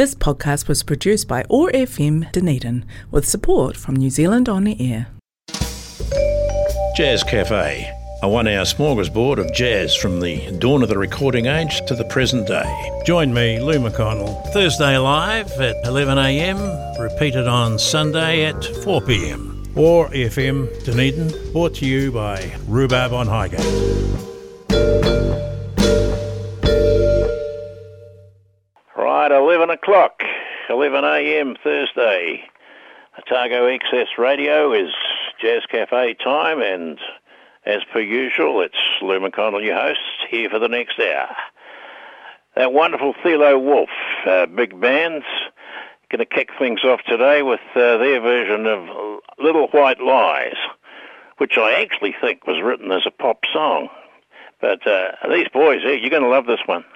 This podcast was produced by OAR FM Dunedin with support from New Zealand On the Air. Jazz Cafe, a one hour smorgasbord of jazz from the dawn of the recording age to the present day. Join me, Lou McConnell, Thursday live at 11am, repeated on Sunday at 4pm. OAR FM Dunedin, brought to you by Rhubarb on Highgate. 11 a.m. Thursday. Otago Access Radio is Jazz Cafe time, and as per usual, it's Lou McConnell, your host, here for the next hour. That wonderful Thilo Wolf, uh, big bands, going to kick things off today with uh, their version of Little White Lies, which I actually think was written as a pop song. But uh, these boys, you're going to love this one.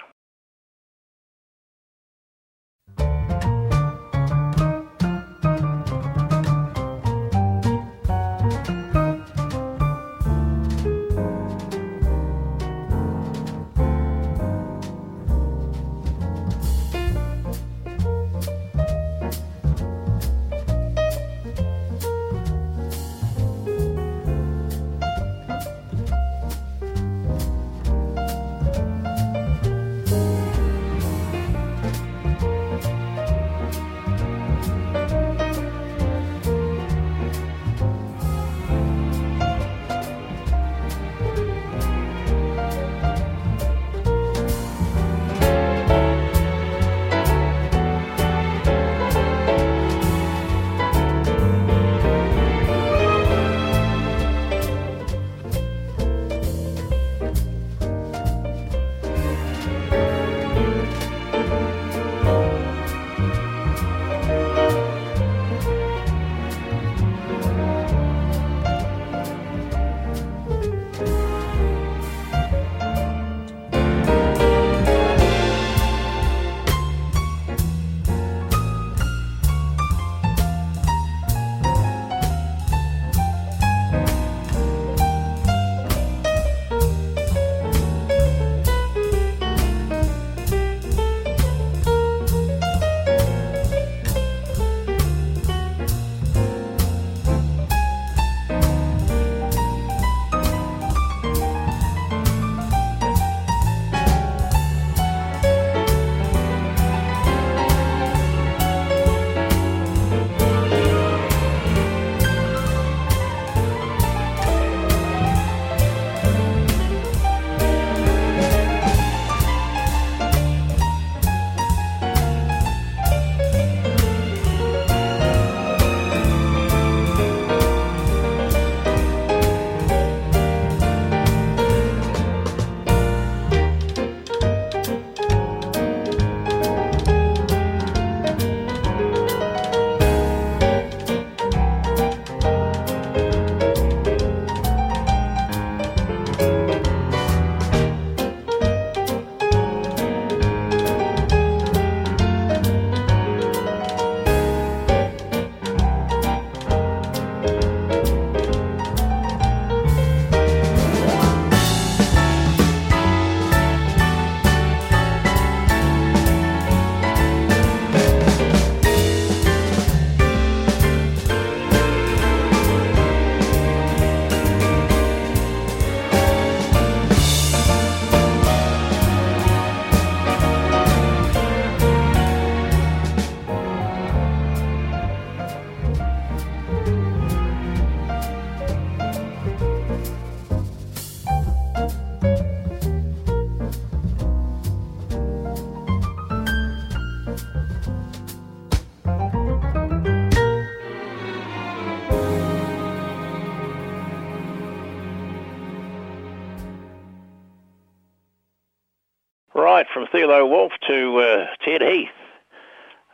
Right, Wolf to uh, Ted Heath.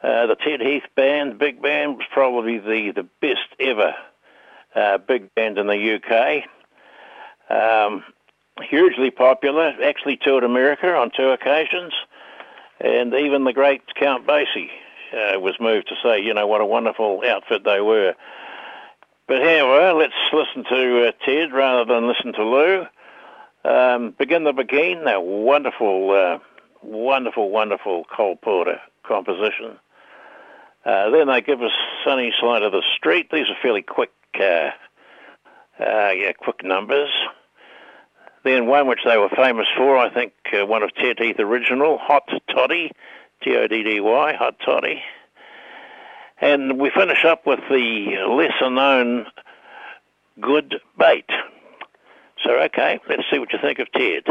Uh, the Ted Heath band, big band, was probably the, the best ever uh, big band in the UK. Um, hugely popular, actually toured America on two occasions, and even the great Count Basie uh, was moved to say, you know, what a wonderful outfit they were. But however, let's listen to uh, Ted rather than listen to Lou. Um, begin the beguine, that wonderful, uh, wonderful, wonderful Cole Porter composition. Uh, then they give us Sunny Side of the Street. These are fairly quick, uh, uh, yeah, quick numbers. Then one which they were famous for, I think, uh, one of Ted Heath original, Hot Toddy, T-O-D-D-Y, Hot Toddy. And we finish up with the lesser known Good Bait. So, okay, let's see what you think of Ted.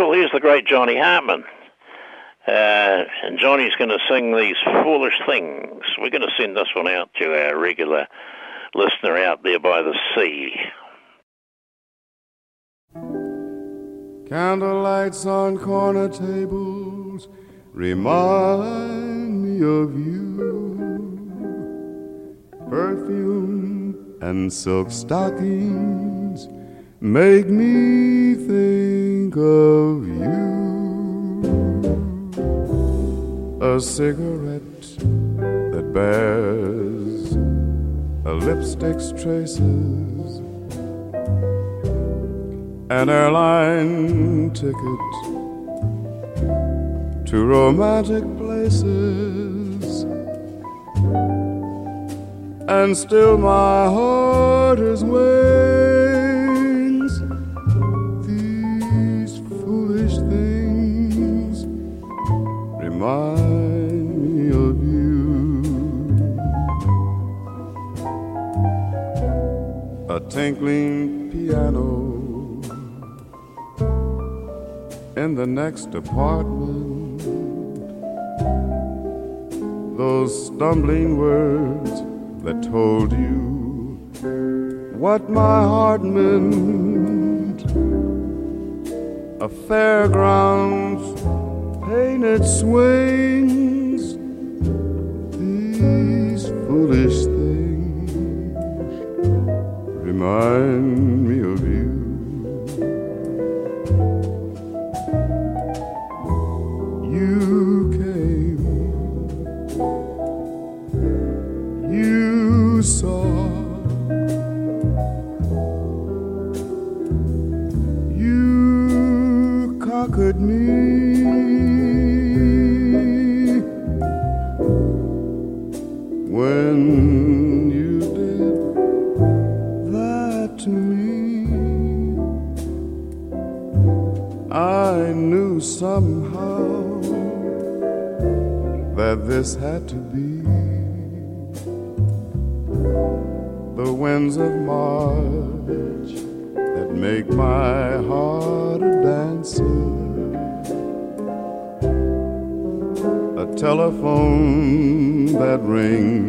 Vocal. Here's the great Johnny Hartman. Uh, and Johnny's going to sing these foolish things. We're going to send this one out to our regular listener out there by the sea. Candlelights on corner tables remind me of you. Perfume and silk stockings make me think of you. A cigarette that bears a lipstick's traces, an airline ticket to romantic places, and still my heart is wings. Tinkling piano in the next apartment those stumbling words that told you what my heart meant. A fairground's painted swings, remind to be the winds of March that make my heart a dancer. A telephone that rings,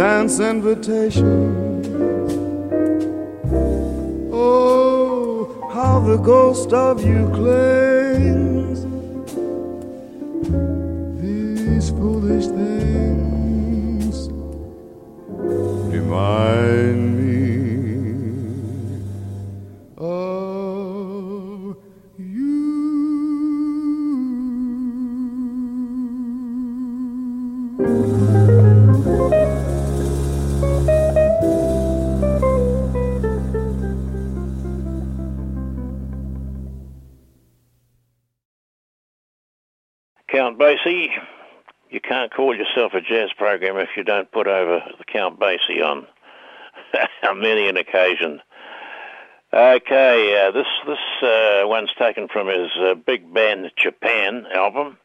dance invitations. Oh, how the ghost of you clings program if you don't put over the Count Basie on many an occasion. Okay, uh, this this uh, one's taken from his uh, Big Band Japan album.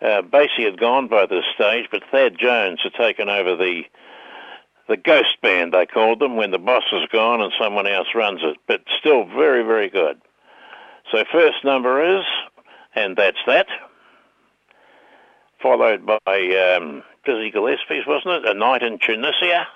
Uh, Basie had gone by this stage, but Thad Jones had taken over the the ghost band, they called them, when the boss is gone and someone else runs it, but still very, very good. So first number is, and that's that, followed by um, Dizzy Gillespie's, wasn't it? A Night in Tunisia.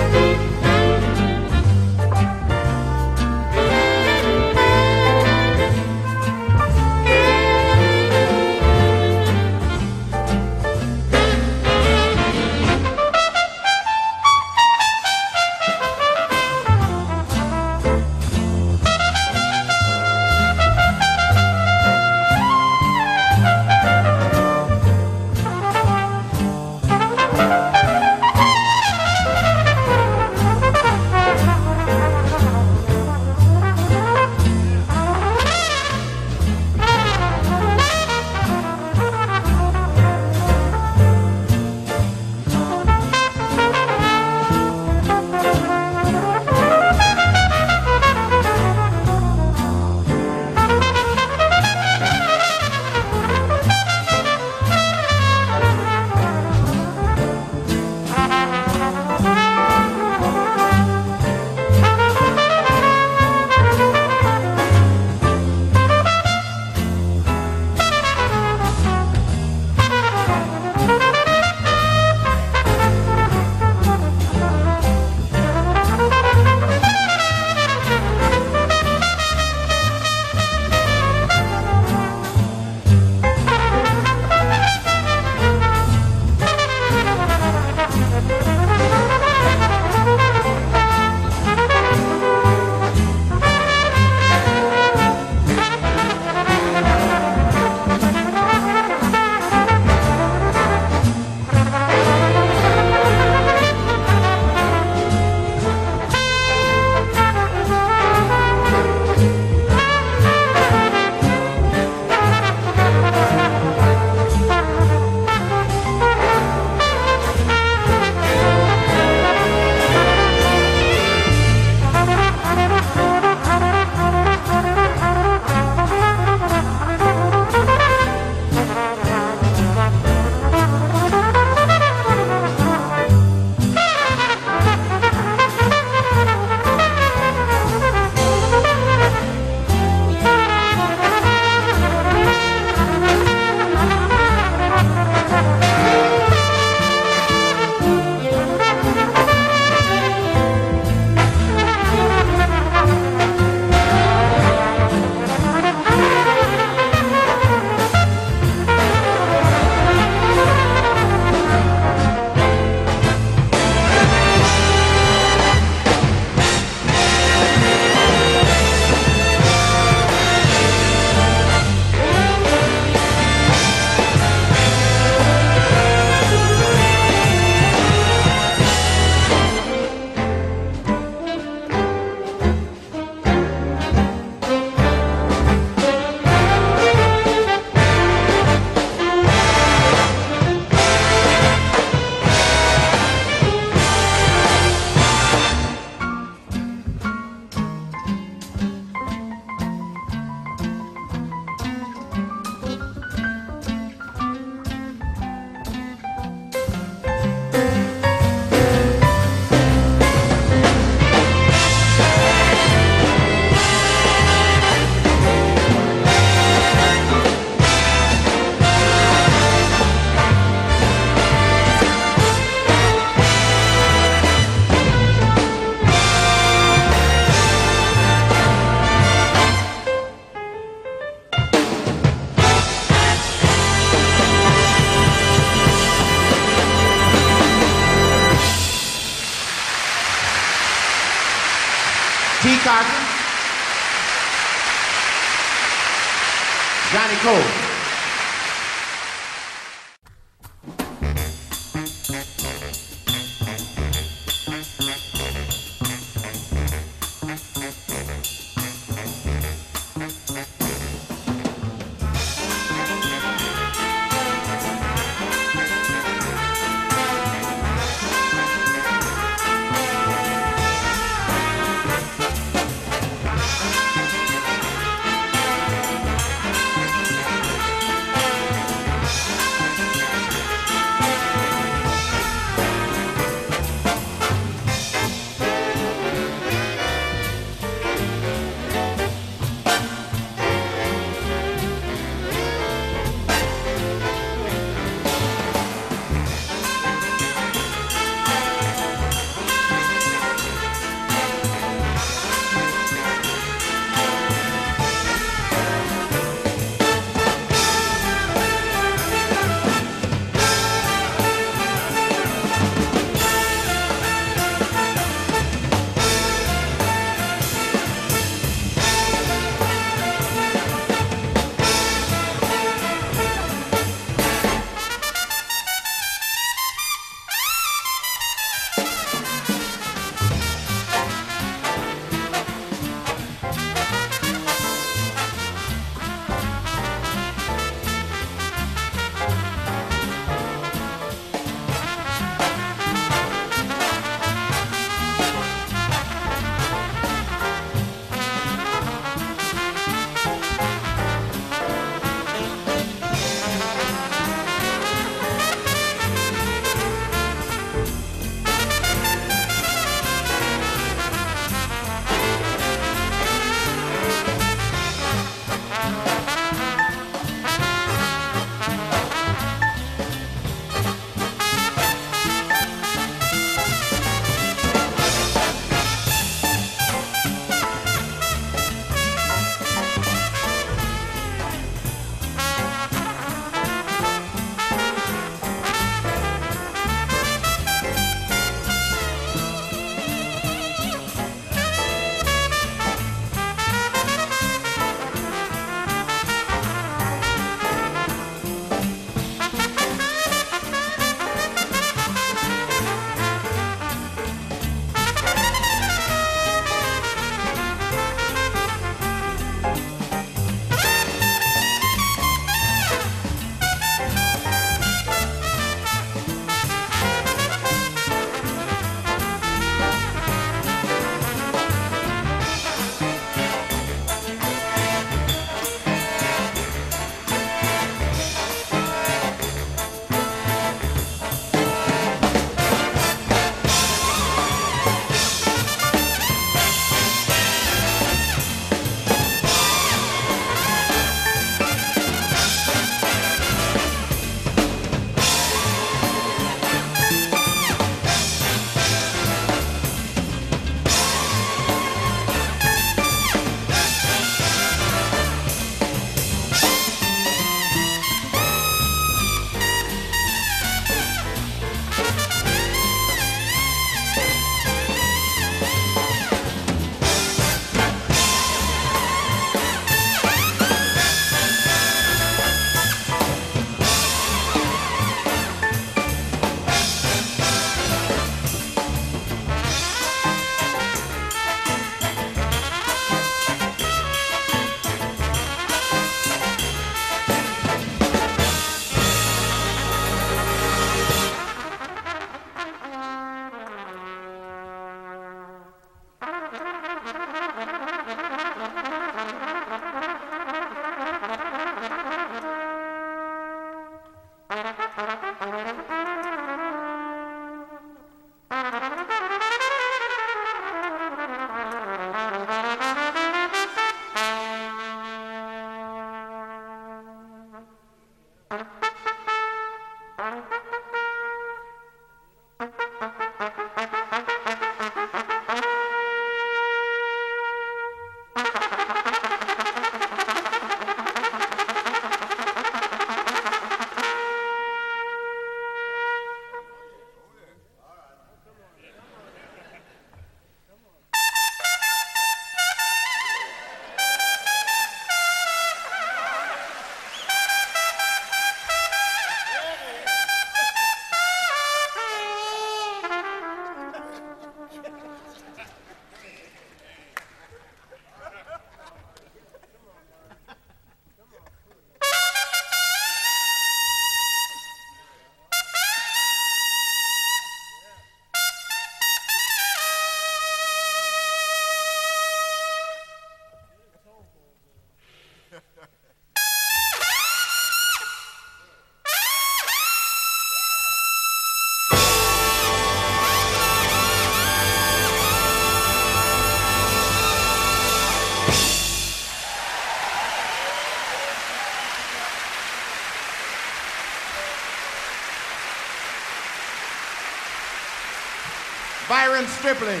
Byron Stripling.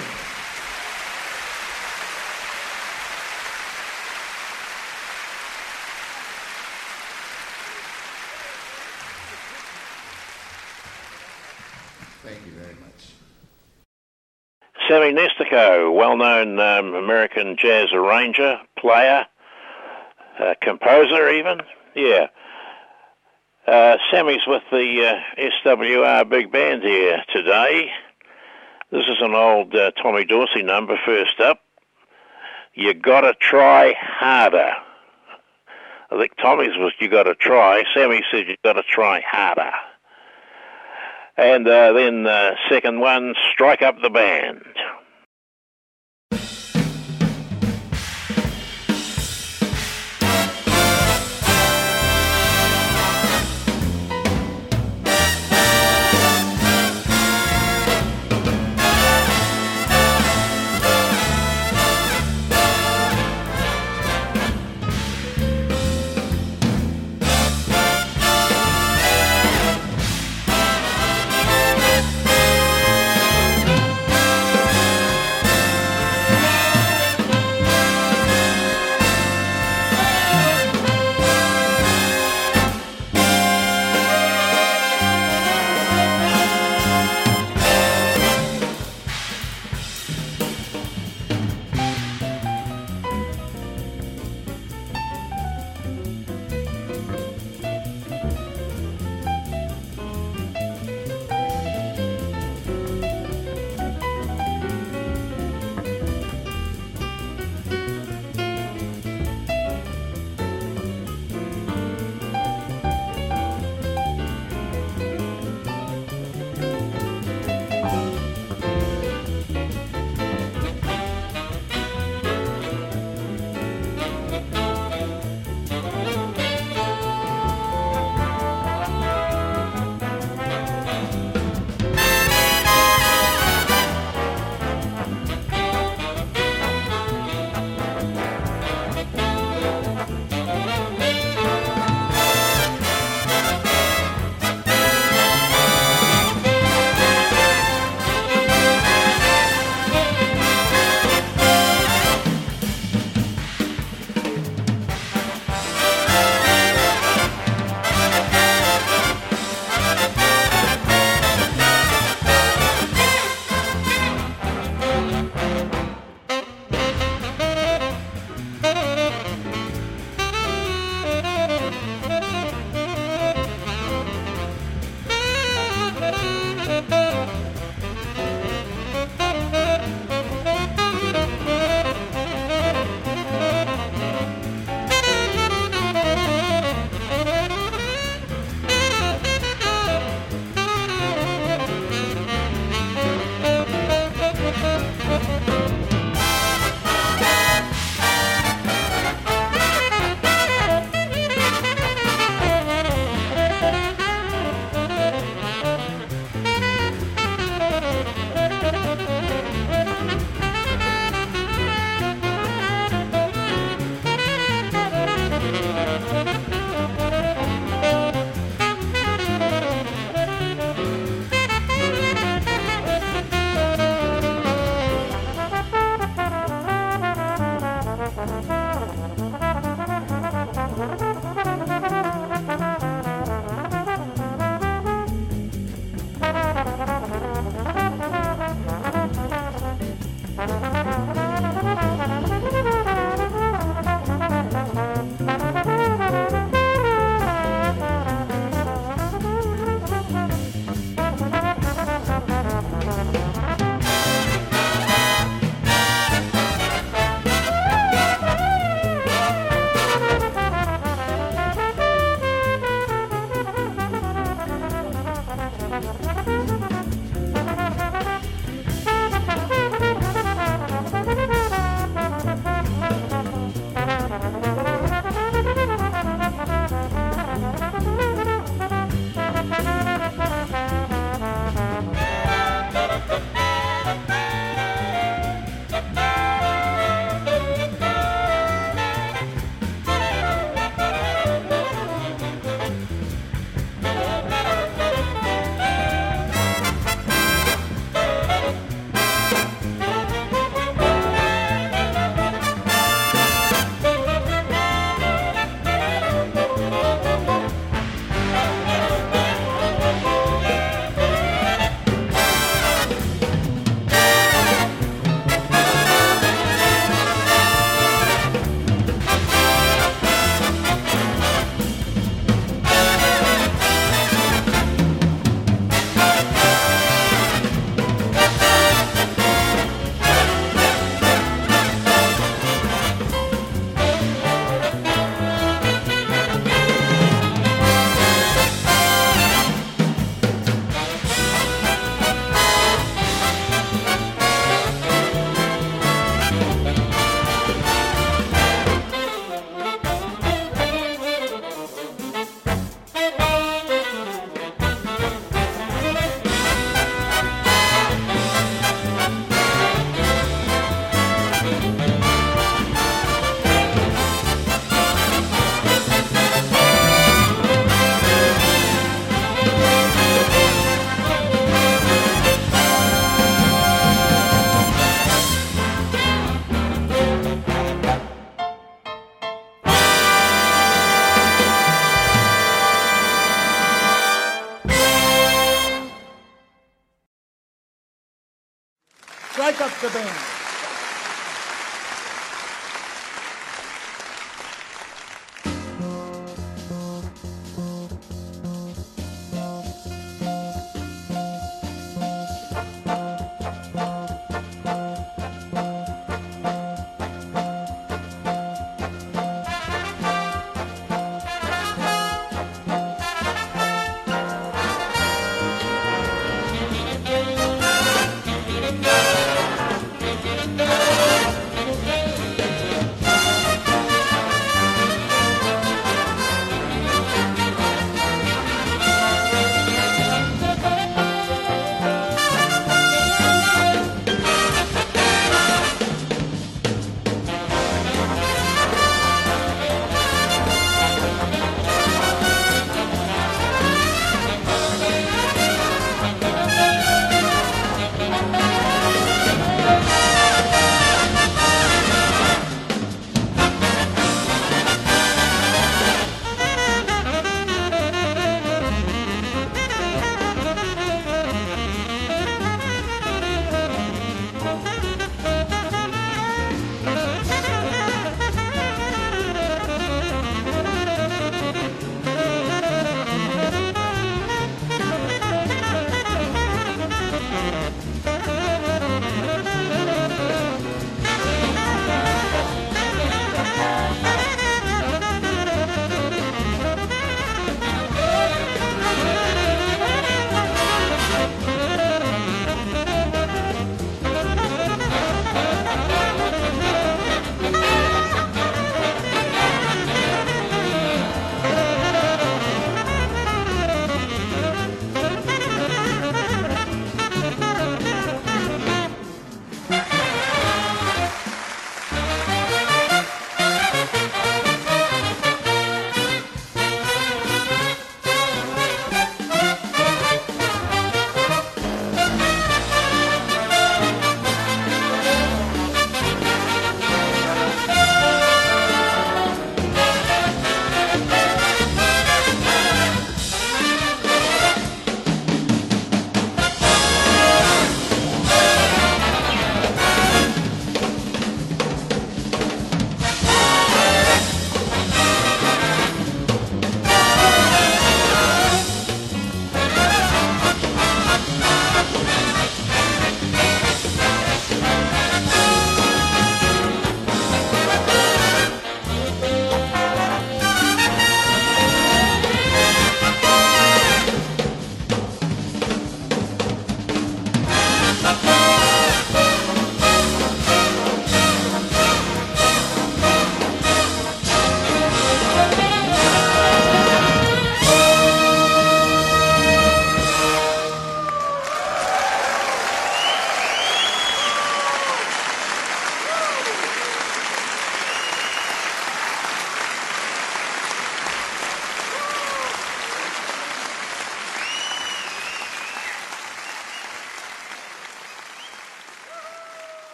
Thank you very much. Sammy Nestico, well-known um, American jazz arranger, player, uh, composer even. Yeah. Uh, Sammy's with the uh, SWR Big Band here today. This is an old uh, Tommy Dorsey number first up. You gotta try harder. I think Tommy's was you gotta try. Sammy said you gotta try harder. And uh, then uh, second one, strike up the band.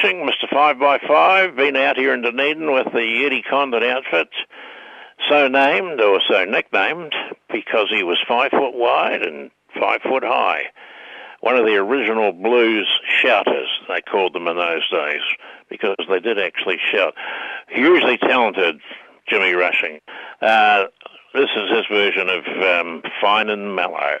Jimmy Rushing, Mr. 5x5, been out here in Dunedin with the Eddie Condon outfit, so named or so nicknamed because he was five foot wide and five foot high. One of the original blues shouters, they called them in those days, because they did actually shout. Hugely talented, Jimmy Rushing. Uh, this is his version of um, Fine and Mellow.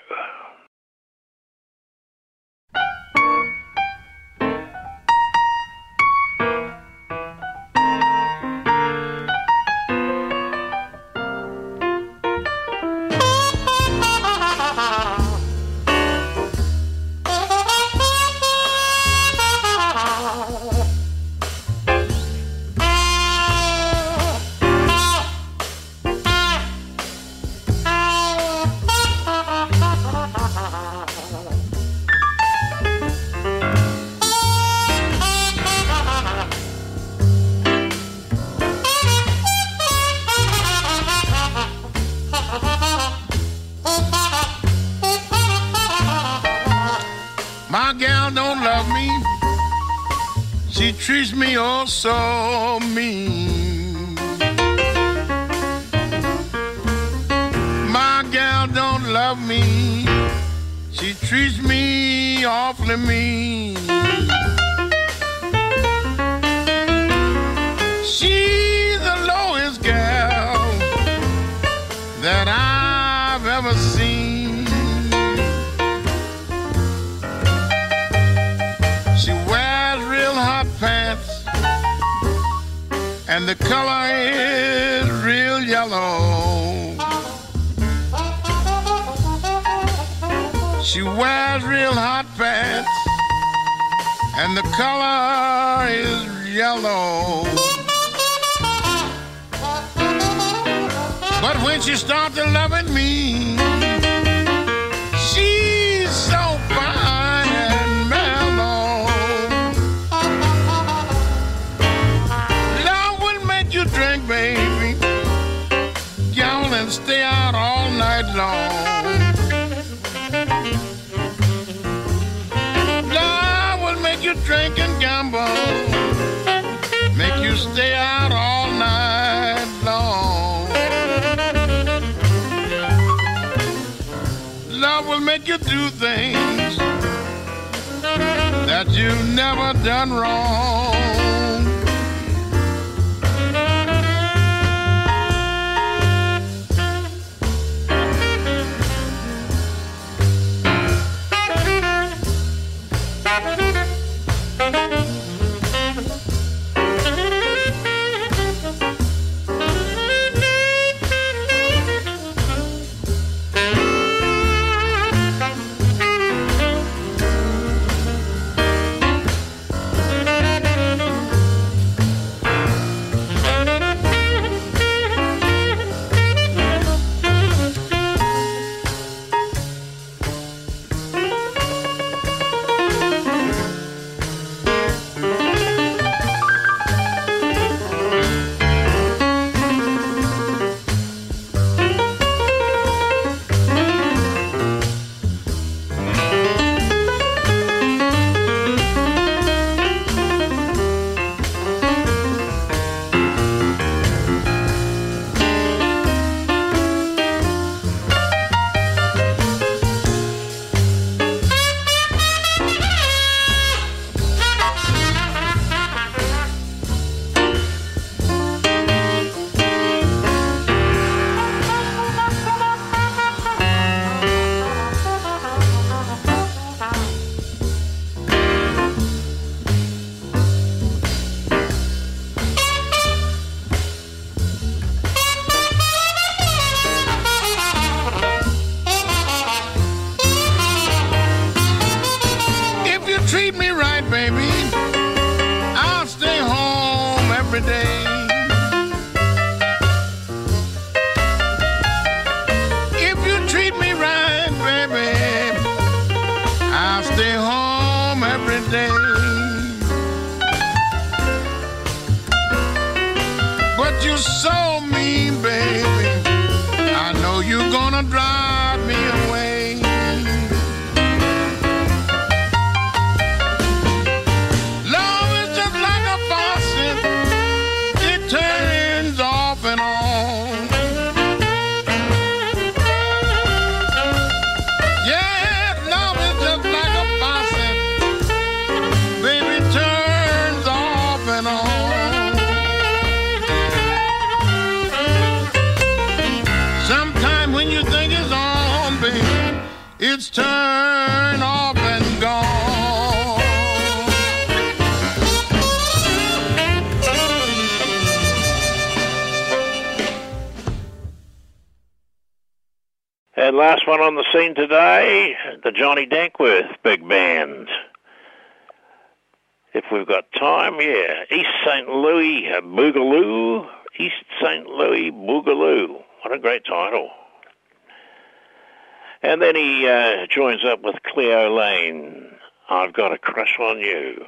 Treats me all so mean. My gal don't love me. She treats me awfully mean. And the color is real yellow. She wears real hot pants, and the color is yellow. But when she starts loving me, do things that you've never done wrong. Today, the Johnny Dankworth Big Band. If we've got time, yeah. East St. Louis Boogaloo. East St. Louis Boogaloo. What a great title. And then he uh, joins up with Cleo Laine. I've got a crush on you.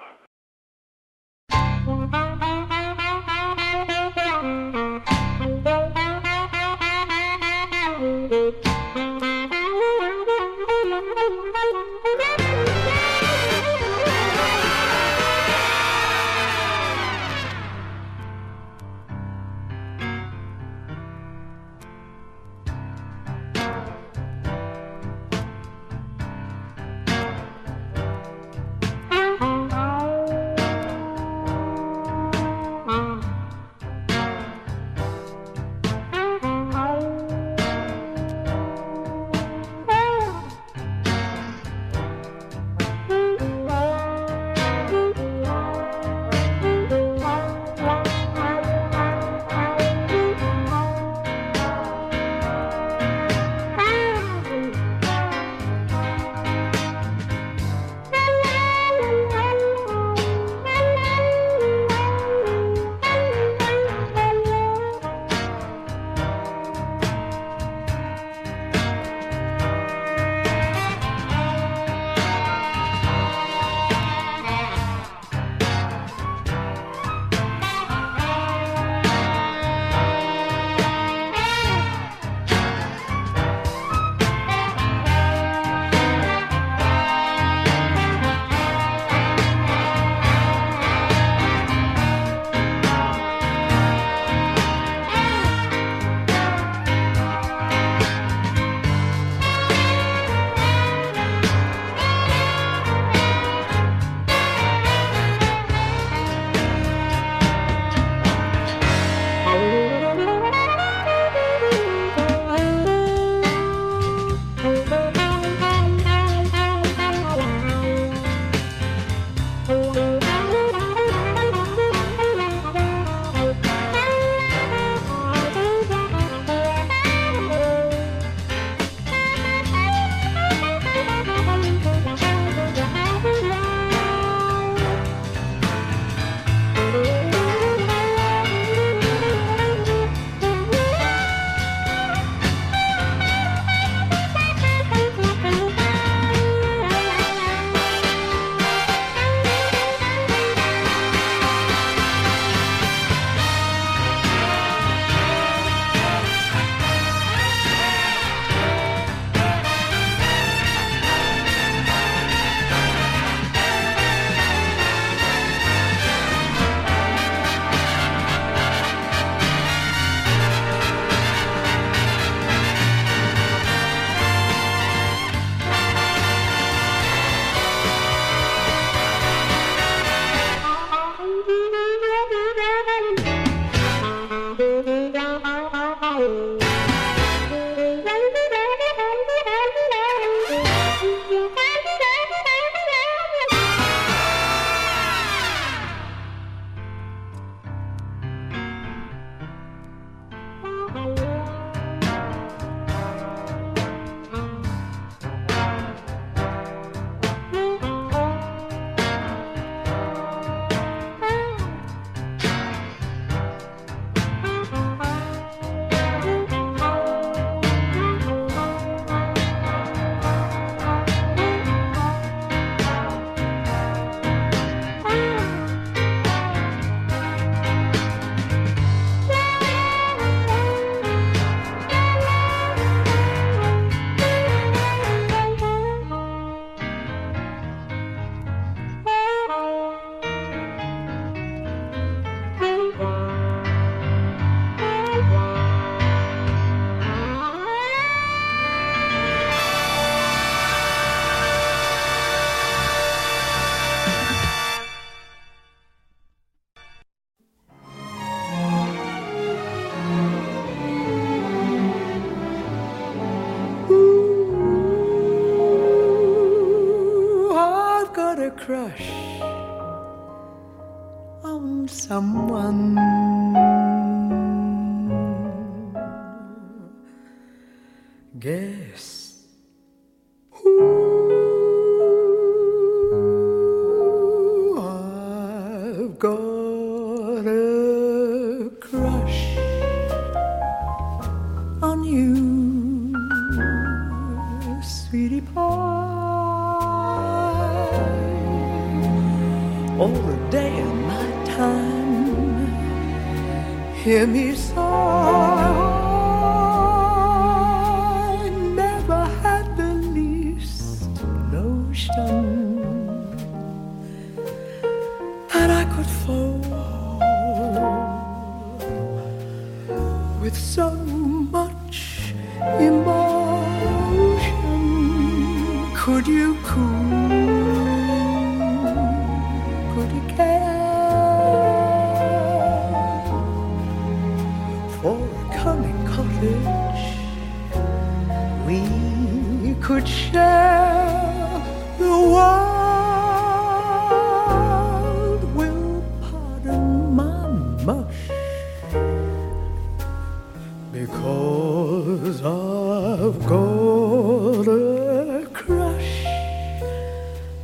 Because I've got a crush,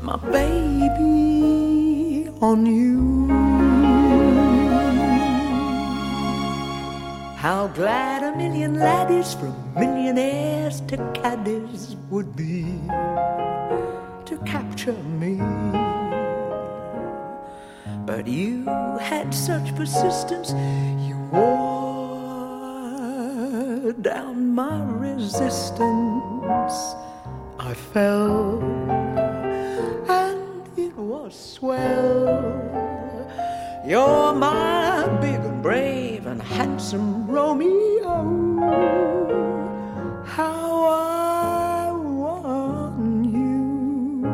my baby, on you. How glad a million laddies from millionaires to caddies would be to capture me. But you had such persistence, you wore down my resistance. I fell, and it was swell. You're my big and brave and handsome Romeo. How I want you.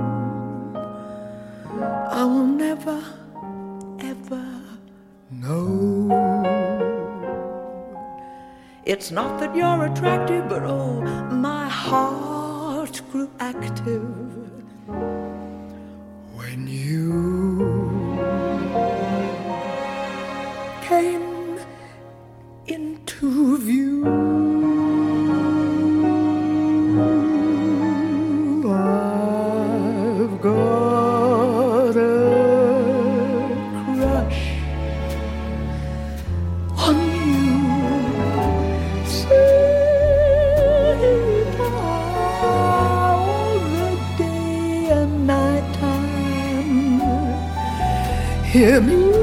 I will never, ever know. It's not that you're attractive, but oh, my heart grew active when you came into view. Hear me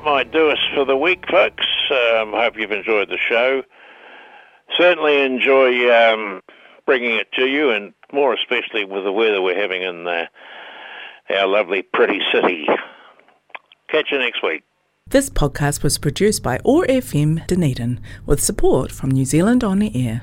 that might do us for the week, folks. Um, hope you've enjoyed the show. Certainly enjoy um, bringing it to you, and more especially with the weather we're having in our lovely, pretty city. Catch you next week. This podcast was produced by OAR FM Dunedin with support from New Zealand On the Air.